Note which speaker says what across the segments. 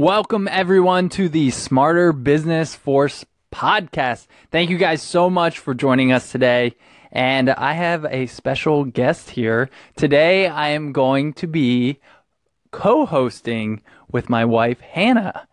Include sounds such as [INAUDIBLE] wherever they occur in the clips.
Speaker 1: Welcome, everyone, to the Smarter Business Force podcast. Thank you guys so much for joining us today. And I have a special guest here. Today, I am going to be co hosting with my wife, Hannah.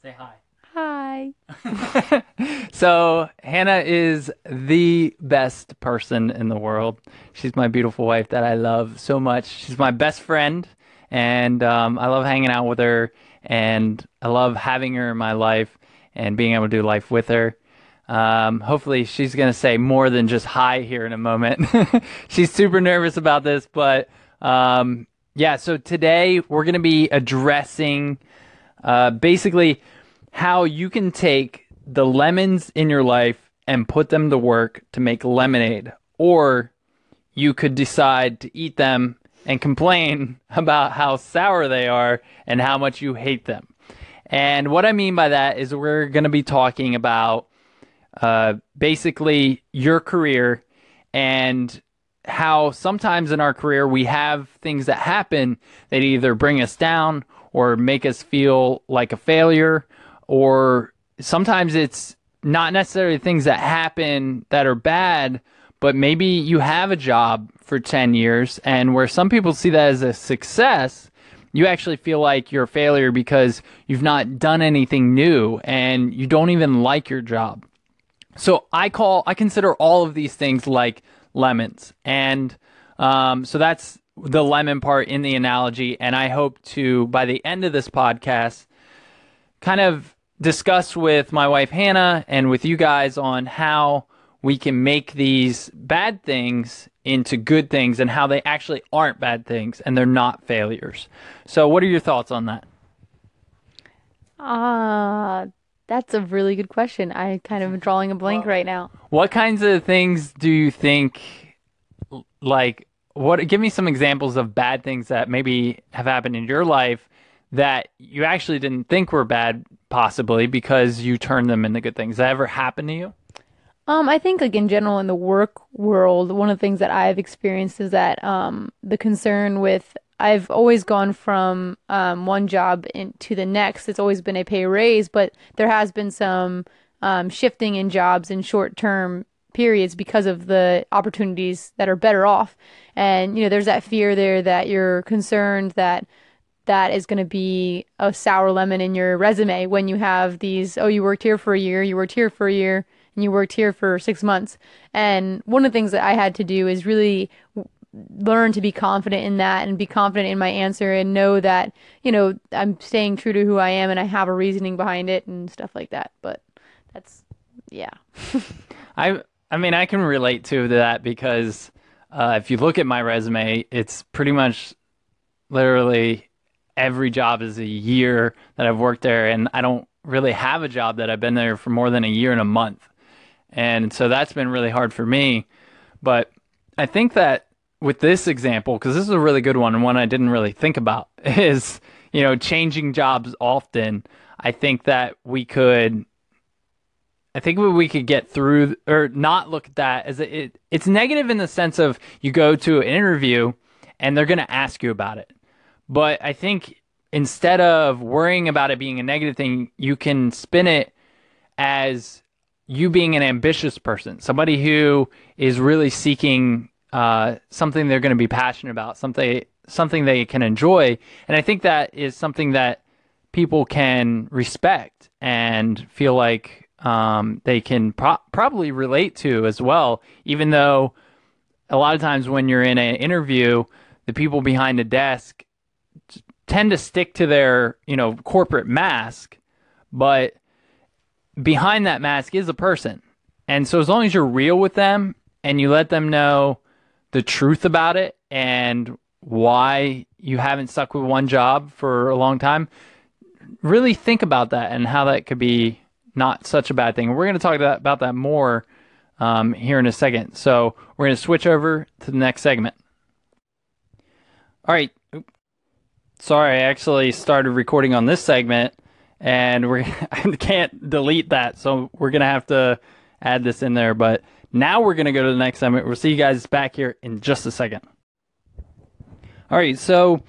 Speaker 1: Say hi.
Speaker 2: Hi. [LAUGHS]
Speaker 1: So, Hannah is the best person in the world. She's my beautiful wife that I love so much. She's my best friend, and um, I love hanging out with her, and I love having her in my life and being able to do life with her. Um, hopefully, she's going to say more than just hi here in a moment. [LAUGHS] she's super nervous about this, but um, yeah, so today we're going to be addressing uh, basically how you can take the lemons in your life and put them to work to make lemonade, or you could decide to eat them and complain [LAUGHS] about how sour they are and how much you hate them. And what I mean by that is we're going to be talking about uh, basically your career and how sometimes in our career we have things that happen that either bring us down or make us feel like a failure or sometimes it's not necessarily things that happen that are bad but maybe you have a job for 10 years and where some people see that as a success you actually feel like you're a failure because you've not done anything new and you don't even like your job so I call I consider all of these things like lemons, and um, so that's the lemon part in the analogy. And I hope to by the end of this podcast, kind of discuss with my wife Hannah and with you guys on how we can make these bad things into good things and how they actually aren't bad things and they're not failures. So, what are your thoughts on that?
Speaker 2: Ah, that's a really good question. I kind of am drawing a blank right now.
Speaker 1: What kinds of things do you think like what give me some examples of bad things that maybe have happened in your life that you actually didn't think were bad possibly because you turned them into good things. That ever happened to you?
Speaker 2: Um, I think like in general in the work world, one of the things that I've experienced is that um the concern with I've always gone from um one job in, to the next. It's always been a pay raise, but there has been some um shifting in jobs in short term periods because of the opportunities that are better off. And you know, there's that fear there that you're concerned that that is going to be a sour lemon in your resume when you have these oh you worked here for a year you worked here for a year and you worked here for six months. And one of the things that i had to do is really learn to be confident in that and be confident in my answer and know that you know i'm staying true to who i am and i have a reasoning behind it and stuff like that. But that's yeah. [LAUGHS]
Speaker 1: I I mean I can relate to that because uh, if you look at my resume, it's pretty much literally every job is a year that I've worked there, and I don't really have a job that I've been there for more than a year and a month, and so that's been really hard for me. But I think that with this example, because this is a really good one and one I didn't really think about, [LAUGHS] is you know changing jobs often. I think that we could I think we could get through or not look at that as a, it, it's negative in the sense of you go to an interview and they're going to ask you about it. But I think instead of worrying about it being a negative thing, you can spin it as you being an ambitious person, somebody who is really seeking uh, something they're going to be passionate about, something something they can enjoy, and I think that is something that people can respect and feel like um, they can pro- probably relate to as well. Even though a lot of times when you're in an interview, the people behind the desk tend to stick to their you know corporate mask, but behind that mask is a person. And so as long as you're real with them and you let them know the truth about it and why you haven't stuck with one job for a long time, really think about that and how that could be not such a bad thing. We're going to talk about that more um, here in a second. So we're going to switch over to the next segment. All right. Sorry, I actually started recording on this segment, and we [LAUGHS] I can't delete that, so we're to have to add this in there. But now we're to go to the next segment. We'll see you guys back here in just a second. All right. So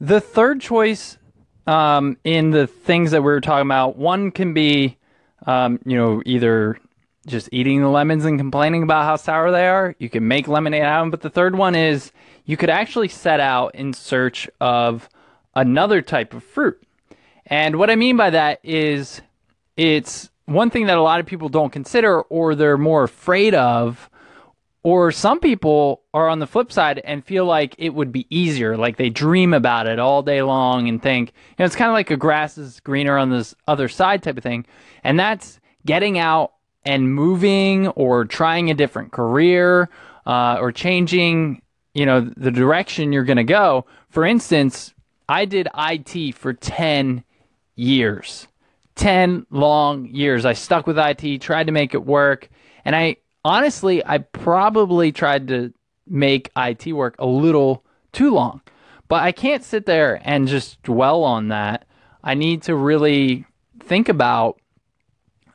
Speaker 1: the third choice um, in the things that we were talking about. One can be, um, you know, either just eating the lemons and complaining about how sour they are. You can make lemonade out of them. But the third one is you could actually set out in search of another type of fruit. And what I mean by that is it's one thing that a lot of people don't consider or they're more afraid of or some people are on the flip side and feel like it would be easier like they dream about it all day long and think you know it's kind of like a grass is greener on this other side type of thing. And that's getting out and moving or trying a different career uh, or changing you know the direction you're going to go. For instance i did it for 10 years. 10 long years. I stuck with it tried to make it work and i honestly i probably tried to make it work a little too long. But i can't sit there and just dwell on that. I need to really think about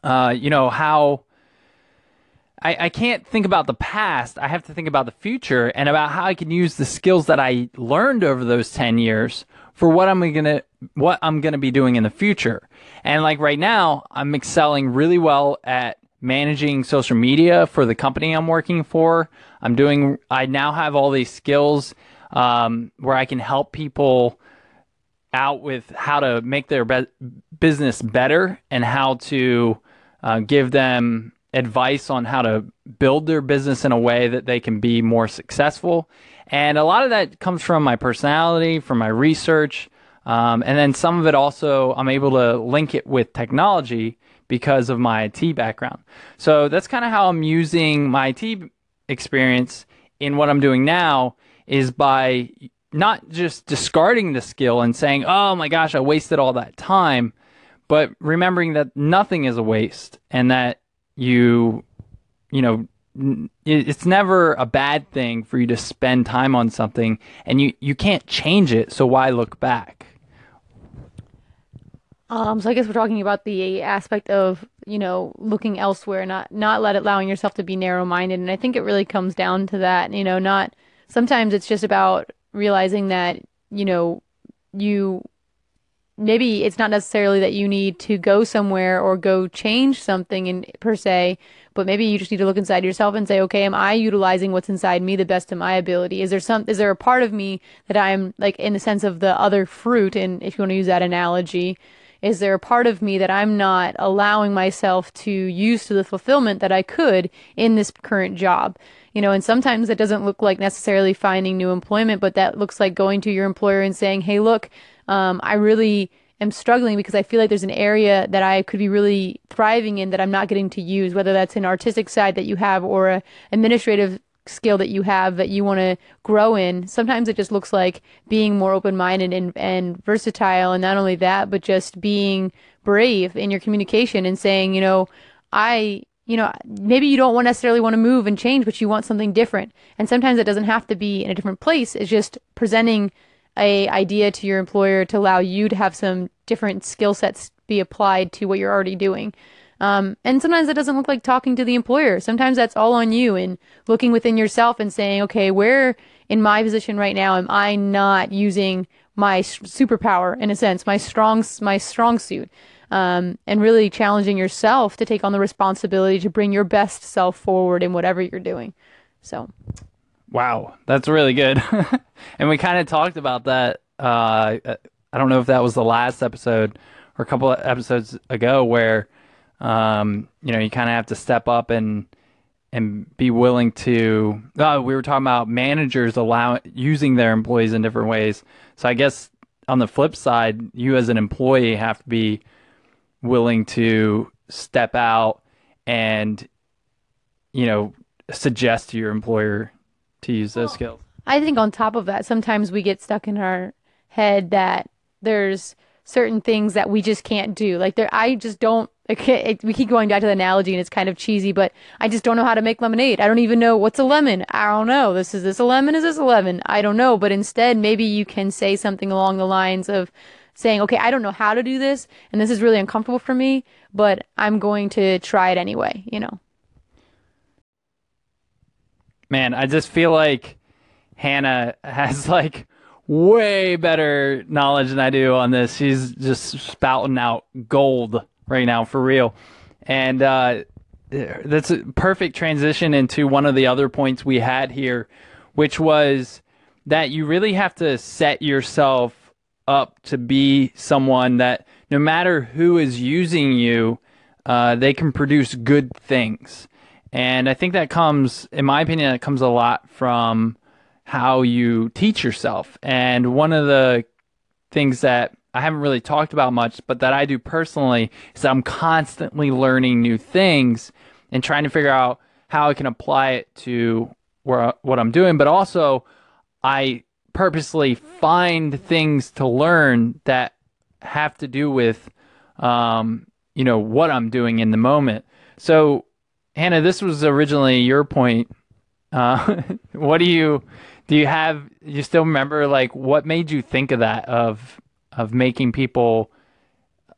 Speaker 1: uh, you know how I, I can't think about the past. I have to think about the future and about how I can use the skills that I learned over those 10 years for what I'm going to what I'm to be doing in the future. And like right now, I'm excelling really well at managing social media for the company I'm working for. I'm doing I now have all these skills um, where I can help people out with how to make their be- business better and how to uh, give them advice on how to build their business in a way that they can be more successful. And a lot of that comes from my personality, from my research. Um, and then some of it also, I'm able to link it with technology because of my IT background. So that's kind of how I'm using my IT experience in what I'm doing now is by not just discarding the skill and saying, oh my gosh, I wasted all that time, but remembering that nothing is a waste and that you you know it's never a bad thing for you to spend time on something and you you can't change it so why look back?
Speaker 2: Um so i guess we're talking about the aspect of you know looking elsewhere not not let allowing yourself to be narrow minded and i think it really comes down to that you know not sometimes it's just about realizing that you know you maybe it's not necessarily that you need to go somewhere or go change something in per se, but maybe you just need to look inside yourself and say, okay, am I utilizing what's inside me the best of my ability? Is there some is there a part of me that I'm like in the sense of the other fruit and if you want to use that analogy, is there a part of me that I'm not allowing myself to use to the fulfillment that I could in this current job? You know, and sometimes that doesn't look like necessarily finding new employment, but that looks like going to your employer and saying, "Hey, look, um, I really am struggling because I feel like there's an area that I could be really thriving in that I'm not getting to use, whether that's an artistic side that you have or an administrative skill that you have that you want to grow in. Sometimes it just looks like being more open-minded and, and versatile. And not only that, but just being brave in your communication and saying, you know, I, you know, maybe you don't necessarily want to move and change, but you want something different. And sometimes it doesn't have to be in a different place. It's just presenting a idea to your employer to allow you to have some different skill sets be applied to what you're already doing. Um, and sometimes that doesn't look like talking to the employer. Sometimes that's all on you and looking within yourself and saying, okay, where in my position right now am I not using my superpower in a sense, my strong my strong suit, um, and really challenging yourself to take on the responsibility to bring your best self forward in whatever you're doing. So.
Speaker 1: Wow, that's really good. [LAUGHS] and we kind of talked about that. Uh, I don't know if that was the last episode or a couple of episodes ago where, um, you know, you kind of have to step up and and be willing to. Uh, we were talking about managers allow using their employees in different ways. So I guess on the flip side, you as an employee have to be willing to step out and, you know, suggest to your employer to use those skills.
Speaker 2: I think on top of that, sometimes we get stuck in our head that there's certain things that we just can't do. Like there, I just don't. It, we keep going back to the analogy, and it's kind of cheesy, but I just don't know how to make lemonade. I don't even know what's a lemon. I don't know. This is this a lemon? Is this a lemon? I don't know. But instead, maybe you can say something along the lines of saying, "Okay, I don't know how to do this, and this is really uncomfortable for me, but I'm going to try it anyway." You know.
Speaker 1: Man, I just feel like Hannah has [LAUGHS] like way better knowledge than I do on this. She's just spouting out gold right now for real. And uh, that's a perfect transition into one of the other points we had here, which was that you really have to set yourself up to be someone that no matter who is using you, uh, they can produce good things. And I think that comes, in my opinion, it comes a lot from how you teach yourself. And one of the things that I haven't really talked about much, but that I do personally is I'm constantly learning new things and trying to figure out how I can apply it to where, what I'm doing. But also, I purposely find things to learn that have to do with, um, you know, what I'm doing in the moment. So, Hannah, this was originally your point. Uh, [LAUGHS] what do you do? You have you still remember like what made you think of that of of making people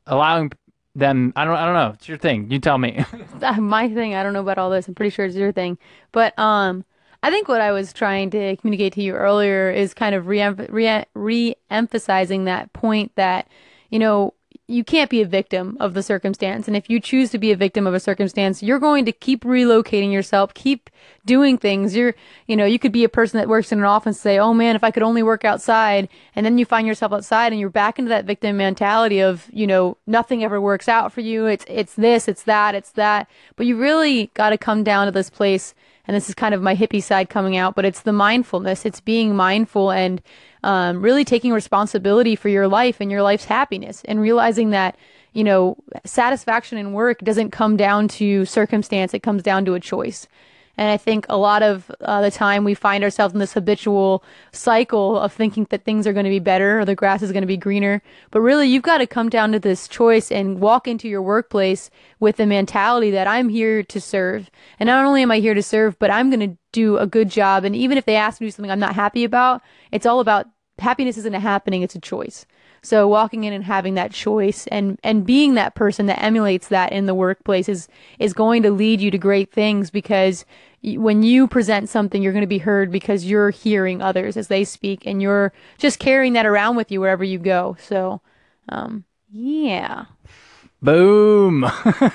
Speaker 1: allowing them I don't I don't know. It's your thing. You tell me. [LAUGHS]
Speaker 2: My thing, I don't know about all this. I'm pretty sure it's your thing. But um I think what I was trying to communicate to you earlier is kind of re-emphasizing re- that point that, you know, you can't be a victim of the circumstance. And if you choose to be a victim of a circumstance, you're going to keep relocating yourself, keep doing things. You're, you know, you could be a person that works in an office and say, oh man, if I could only work outside. And then you find yourself outside and you're back into that victim mentality of, you know, nothing ever works out for you. It's, it's this, it's that, it's that. But you really got to come down to this place and this is kind of my hippie side coming out, but it's the mindfulness. It's being mindful and um, really taking responsibility for your life and your life's happiness and realizing that, you know, satisfaction in work doesn't come down to circumstance. It comes down to a choice. And I think a lot of uh, the time we find ourselves in this habitual cycle of thinking that things are going to be better or the grass is going to be greener. But really, you've got to come down to this choice and walk into your workplace with the mentality that I'm here to serve. And not only am I here to serve, but I'm going to do a good job. And even if they ask me to do something I'm not happy about, it's all about happiness isn't a happening, it's a choice. So walking in and having that choice and, and being that person that emulates that in the workplace is, is going to lead you to great things because when you present something, you're going to be heard because you're hearing others as they speak and you're just carrying that around with you wherever you go. So, um, yeah.
Speaker 1: Boom.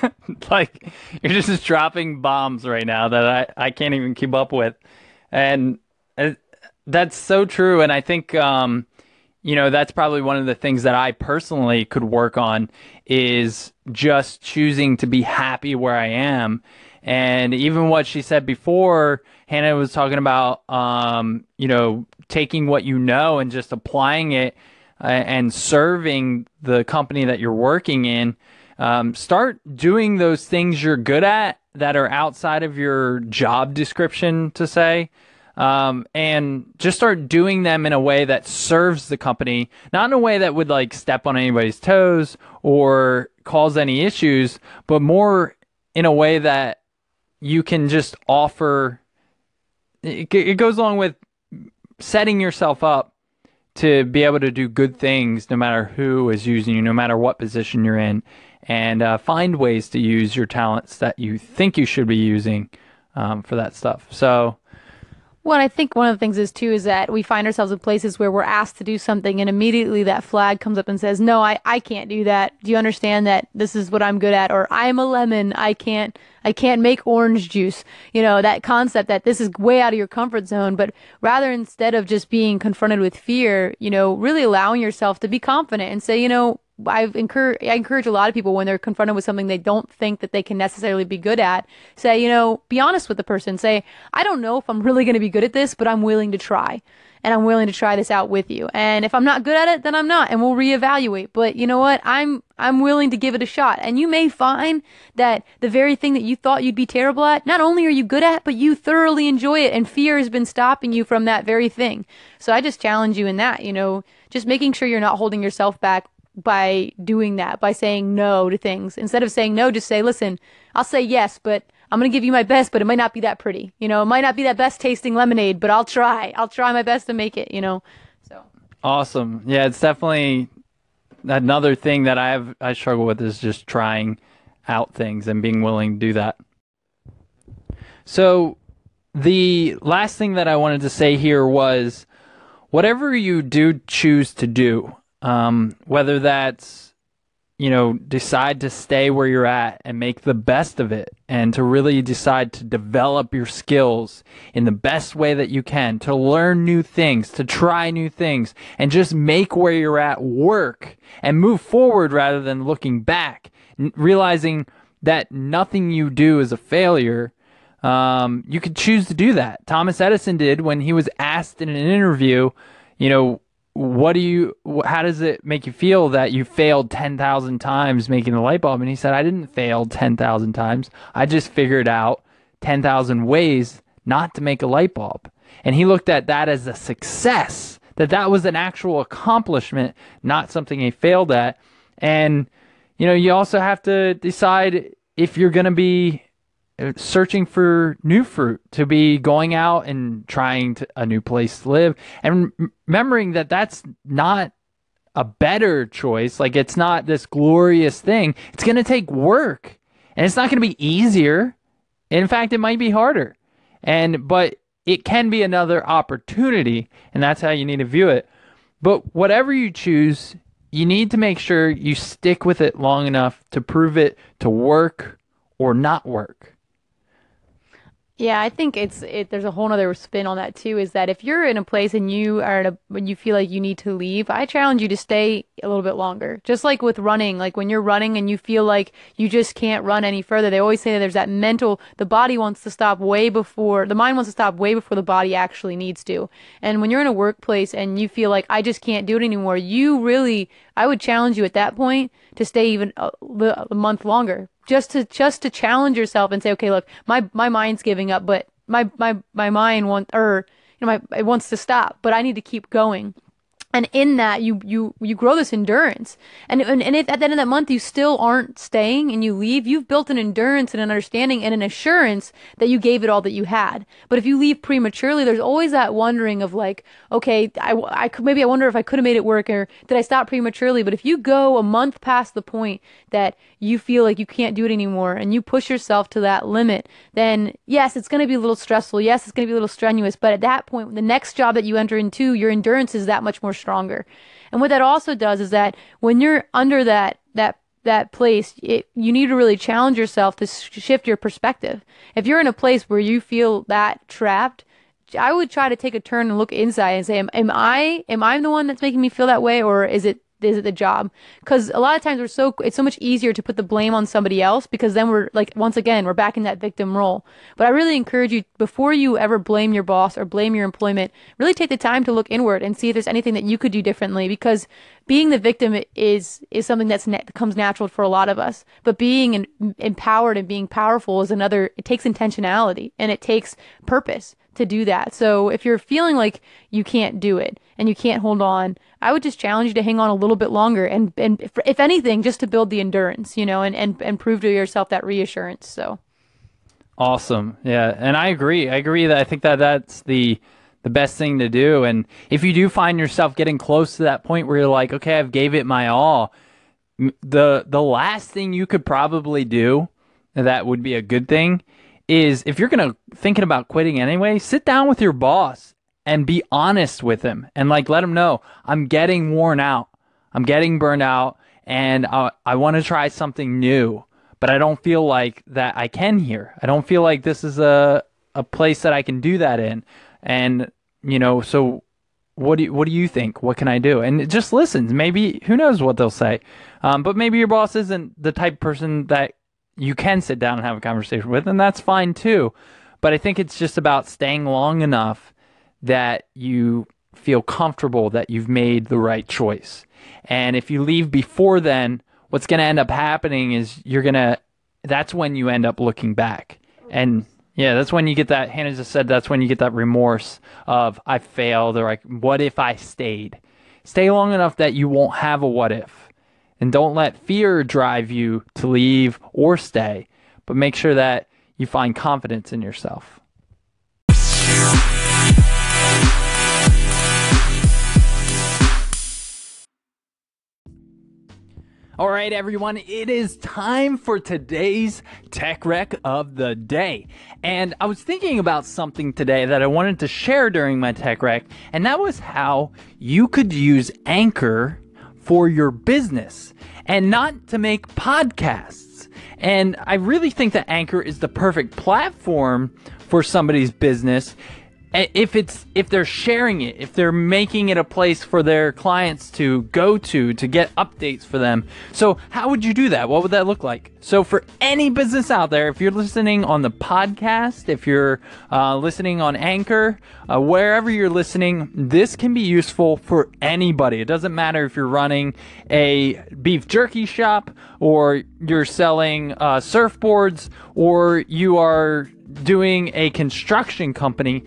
Speaker 1: [LAUGHS] like you're just dropping bombs right now that I, I can't even keep up with. And uh, that's so true. And I think, um, you know, that's probably one of the things that I personally could work on is just choosing to be happy where I am. And even what she said before, Hannah was talking about, um, you know, taking what you know and just applying it uh, and serving the company that you're working in. Um, start doing those things you're good at that are outside of your job description, to say um, and just start doing them in a way that serves the company, not in a way that would like step on anybody's toes or cause any issues, but more in a way that you can just offer. It, it goes along with setting yourself up to be able to do good things no matter who is using you, no matter what position you're in, and uh, find ways to use your talents that you think you should be using um, for that stuff. So,
Speaker 2: well, I think one of the things is too is that we find ourselves in places where we're asked to do something and immediately that flag comes up and says, No, I, I can't do that. Do you understand that this is what I'm good at? Or I'm a lemon. I can't I can't make orange juice. You know, that concept that this is way out of your comfort zone. But rather instead of just being confronted with fear, you know, really allowing yourself to be confident and say, you know, I've encourage I encourage a lot of people when they're confronted with something they don't think that they can necessarily be good at, say, you know, be honest with the person. Say, I don't know if I'm really going to be good at this, but I'm willing to try. And I'm willing to try this out with you. And if I'm not good at it, then I'm not and we'll reevaluate. But you know what? I'm I'm willing to give it a shot. And you may find that the very thing that you thought you'd be terrible at, not only are you good at, but you thoroughly enjoy it and fear has been stopping you from that very thing. So I just challenge you in that, you know, just making sure you're not holding yourself back by doing that, by saying no to things. Instead of saying no, just say, listen, I'll say yes, but I'm going to give you my best, but it might not be that pretty. You know, it might not be that best tasting lemonade, but I'll try. I'll try my best to make it, you know. So
Speaker 1: Awesome. Yeah, it's definitely another thing that I have I struggle with is just trying out things and being willing to do that. So the last thing that I wanted to say here was whatever you do choose to do, um, whether that's you know, decide to stay where you're at and make the best of it and to really decide to develop your skills in the best way that you can, to learn new things, to try new things and just make where you're at work and move forward rather than looking back, n- realizing that nothing you do is a failure. Um, you could choose to do that. Thomas Edison did when he was asked in an interview, you know, what do you how does it make you feel that you failed 10,000 times making the light bulb? And he said I didn't fail 10,000 times. I just figured out 10,000 ways not to make a light bulb. And he looked at that as a success that that was an actual accomplishment not something he failed at. And you know you also have to decide if you're going to be Uh, searching for new fruit, to be going out and trying to, a new place to live, and remembering that that's not a better choice. Like it's not this glorious thing. It's going to take work, and it's not going to be easier. In fact, it might be harder. And but it can be another opportunity, and that's how you need to view it. But whatever you choose, you need to make sure you stick with it long enough to prove it to work or not work.
Speaker 2: Yeah, I think it's it. There's a whole other spin on that too. Is that if you're in a place and you are in a when you feel like you need to leave, I challenge you to stay a little bit longer. Just like with running, like when you're running and you feel like you just can't run any further, they always say that there's that mental. The body wants to stop way before the mind wants to stop way before the body actually needs to. And when you're in a workplace and you feel like I just can't do it anymore, you really, I would challenge you at that point to stay even a, a month longer just to just to challenge yourself and say, okay, look, my my mind's giving up, but my my my mind wants or you know my it wants to stop, but I need to keep going and in that you you you grow this endurance. And and, and if at the end of that month you still aren't staying and you leave you've built an endurance and an understanding and an assurance that you gave it all that you had. But if you leave prematurely there's always that wondering of like okay i, I could maybe i wonder if i could have made it work or did i stop prematurely? But if you go a month past the point that you feel like you can't do it anymore and you push yourself to that limit then yes it's going to be a little stressful. Yes it's going to be a little strenuous. But at that point the next job that you enter into your endurance is that much more stronger. And what that also does is that when you're under that that that place, it, you need to really challenge yourself to shift your perspective. If you're in a place where you feel that trapped, I would try to take a turn and look inside and say, am, am I am I the one that's making me feel that way, or is it is it the job? Because a lot of times we're so it's so much easier to put the blame on somebody else because then we're like once again we're back in that victim role. But I really encourage you before you ever blame your boss or blame your employment, really take the time to look inward and see if there's anything that you could do differently. Because being the victim is is something that's that comes natural for a lot of us. But being in, empowered and being powerful is another. It takes intentionality and it takes purpose to do that. So if you're feeling like you can't do it and you can't hold on, I would just challenge you to hang on a little bit longer and, and if, if anything, just to build the endurance, you know, and, and, and prove to yourself that reassurance. So
Speaker 1: awesome. Yeah. And I agree. I agree that I think that that's the, the best thing to do. And if you do find yourself getting close to that point where you're like, okay, I've gave it my all, the, the last thing you could probably do that would be a good thing is if you're gonna thinking about quitting anyway, sit down with your boss and be honest with him and like let him know I'm getting worn out, I'm getting burned out, and I, I want to try something new, but I don't feel like that I can here. I don't feel like this is a a place that I can do that in, and you know, so what do you, what do you think? What can I do? And just listens. Maybe who knows what they'll say, um, but maybe your boss isn't the type person that you can sit down and have a conversation with, and that's fine too. But I think it's just about staying long enough that you feel comfortable that you've made the right choice. And if you leave before then, what's going to end up happening is you're going to, that's when you end up looking back. And yeah, that's when you get that, Hannah just said, that's when you get that remorse of, I failed, or like, what if I stayed? Stay long enough that you won't have a what if and don't let fear drive you to leave or stay, but make sure that you find confidence in yourself. All right, everyone, it is time for today's TechREC of the day. And I was thinking about something today that I wanted to share during my TechREC, and that was how you could use Anchor for your business and not to make podcasts. And I really think that Anchor is the perfect platform for somebody's business if it's if they're sharing it if they're making it a place for their clients to go to to get updates for them. So how would you do that? What would that look like? So for any business out there if you're listening on the podcast if you're uh, listening on anchor uh, wherever you're listening this can be useful for anybody. It doesn't matter if you're running a beef jerky shop or you're selling uh, surfboards or you are doing a construction company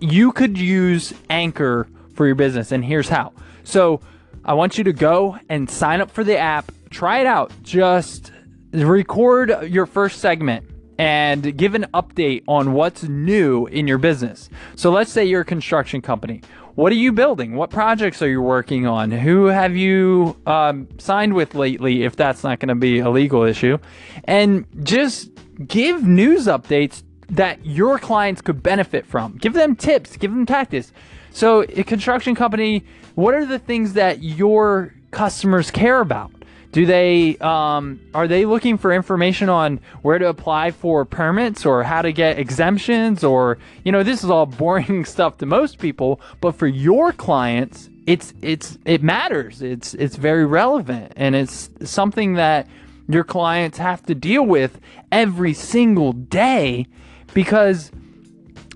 Speaker 1: you could use Anchor for your business, and here's how. So, I want you to go and sign up for the app, try it out. Just record your first segment and give an update on what's new in your business. So, let's say you're a construction company. What are you building? What projects are you working on? Who have you um, signed with lately, if that's not going to be a legal issue? And just give news updates that your clients could benefit from. Give them tips, give them tactics. So, a construction company, what are the things that your customers care about? Do they um, are they looking for information on where to apply for permits or how to get exemptions or you know this is all [LAUGHS] boring stuff to most people, but for your clients, it's it's it matters. It's it's very relevant and it's something that your clients have to deal with every single day because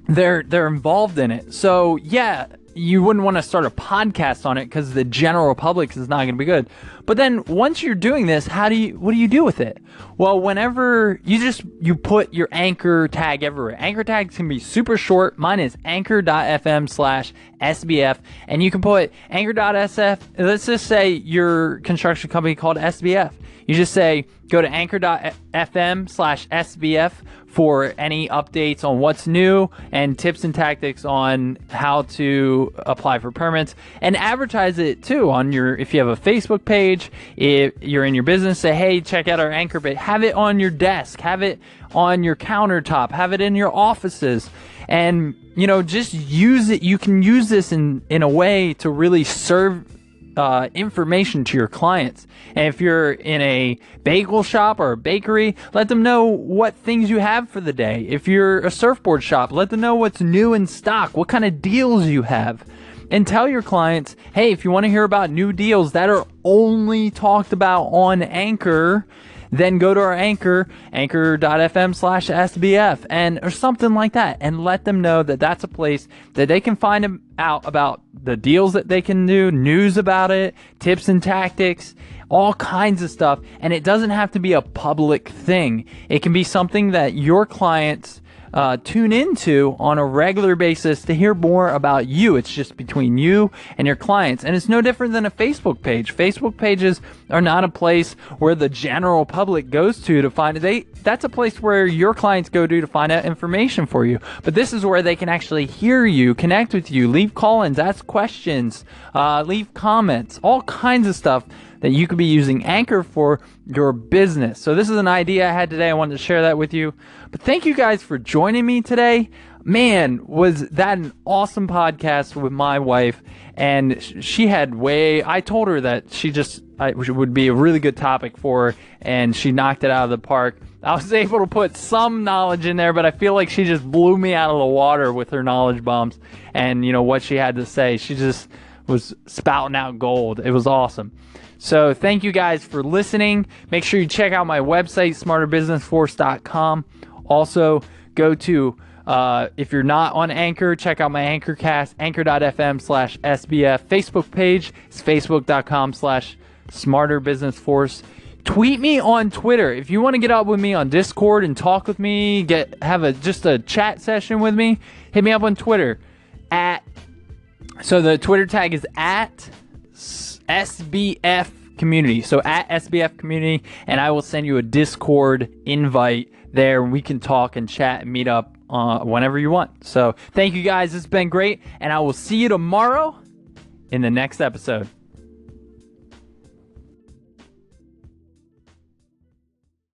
Speaker 1: they're they're involved in it. So yeah, you wouldn't want to start a podcast on it because the general public is not going to be good. But then once you're doing this, how do you what do you do with it? Well, whenever you just you put your anchor tag everywhere. Anchor tags can be super short. Mine is anchor.fm slash SBF. And you can put anchor.sf. Let's just say your construction company called SBF. You just say go to anchor.fm slash SBF for any updates on what's new and tips and tactics on how to apply for permits and advertise it too on your if you have a Facebook page, if you're in your business, say, hey, check out our anchor but have it on your desk, have it on your countertop, have it in your offices and you know just use it you can use this in in a way to really serve uh, information to your clients. And if you're in a bagel shop or a bakery, let them know what things you have for the day. If you're a surfboard shop, let them know what's new in stock, what kind of deals you have. And tell your clients, hey, if you want to hear about new deals that are only talked about on Anchor, then go to our anchor, anchor.fm slash SBF, and or something like that, and let them know that that's a place that they can find out about the deals that they can do, news about it, tips and tactics, all kinds of stuff. And it doesn't have to be a public thing, it can be something that your clients uh, tune into on a regular basis to hear more about you. It's just between you and your clients. And it's no different than a Facebook page. Facebook pages are not a place where the general public goes to to find they that's a place where your clients go to to find out information for you. But this is where they can actually hear you, connect with you, leave call-ins, ask questions, uh, leave comments, all kinds of stuff that you could be using Anchor for your business. So, this is an idea I had today. I wanted to share that with you. But thank you guys for joining me today. Man, was that an awesome podcast with my wife. And she had way, I told her that she just I, would be a really good topic for her, and she knocked it out of the park. I was [LAUGHS] able to put some knowledge in there, but I feel like she just blew me out of the water with her knowledge bombs and, you know, what she had to say. She just was spouting out gold. It was awesome. So thank you guys for listening. Make sure you check out my website, smarterbusinessforce.com. Also, go to uh, if you're not on Anchor, check out my Anchorcast, anchor.fm slash SBF. Facebook page is facebook.com slash smarter business force. Tweet me on Twitter. If you want to get up with me on Discord and talk with me, get have a just a chat session with me, hit me up on Twitter at so the Twitter tag is at SBF community. So at SBF community, and I will send you a Discord invite there. We can talk and chat and meet up uh, whenever you want. So thank you guys. It's been great, and I will see you tomorrow in the next episode.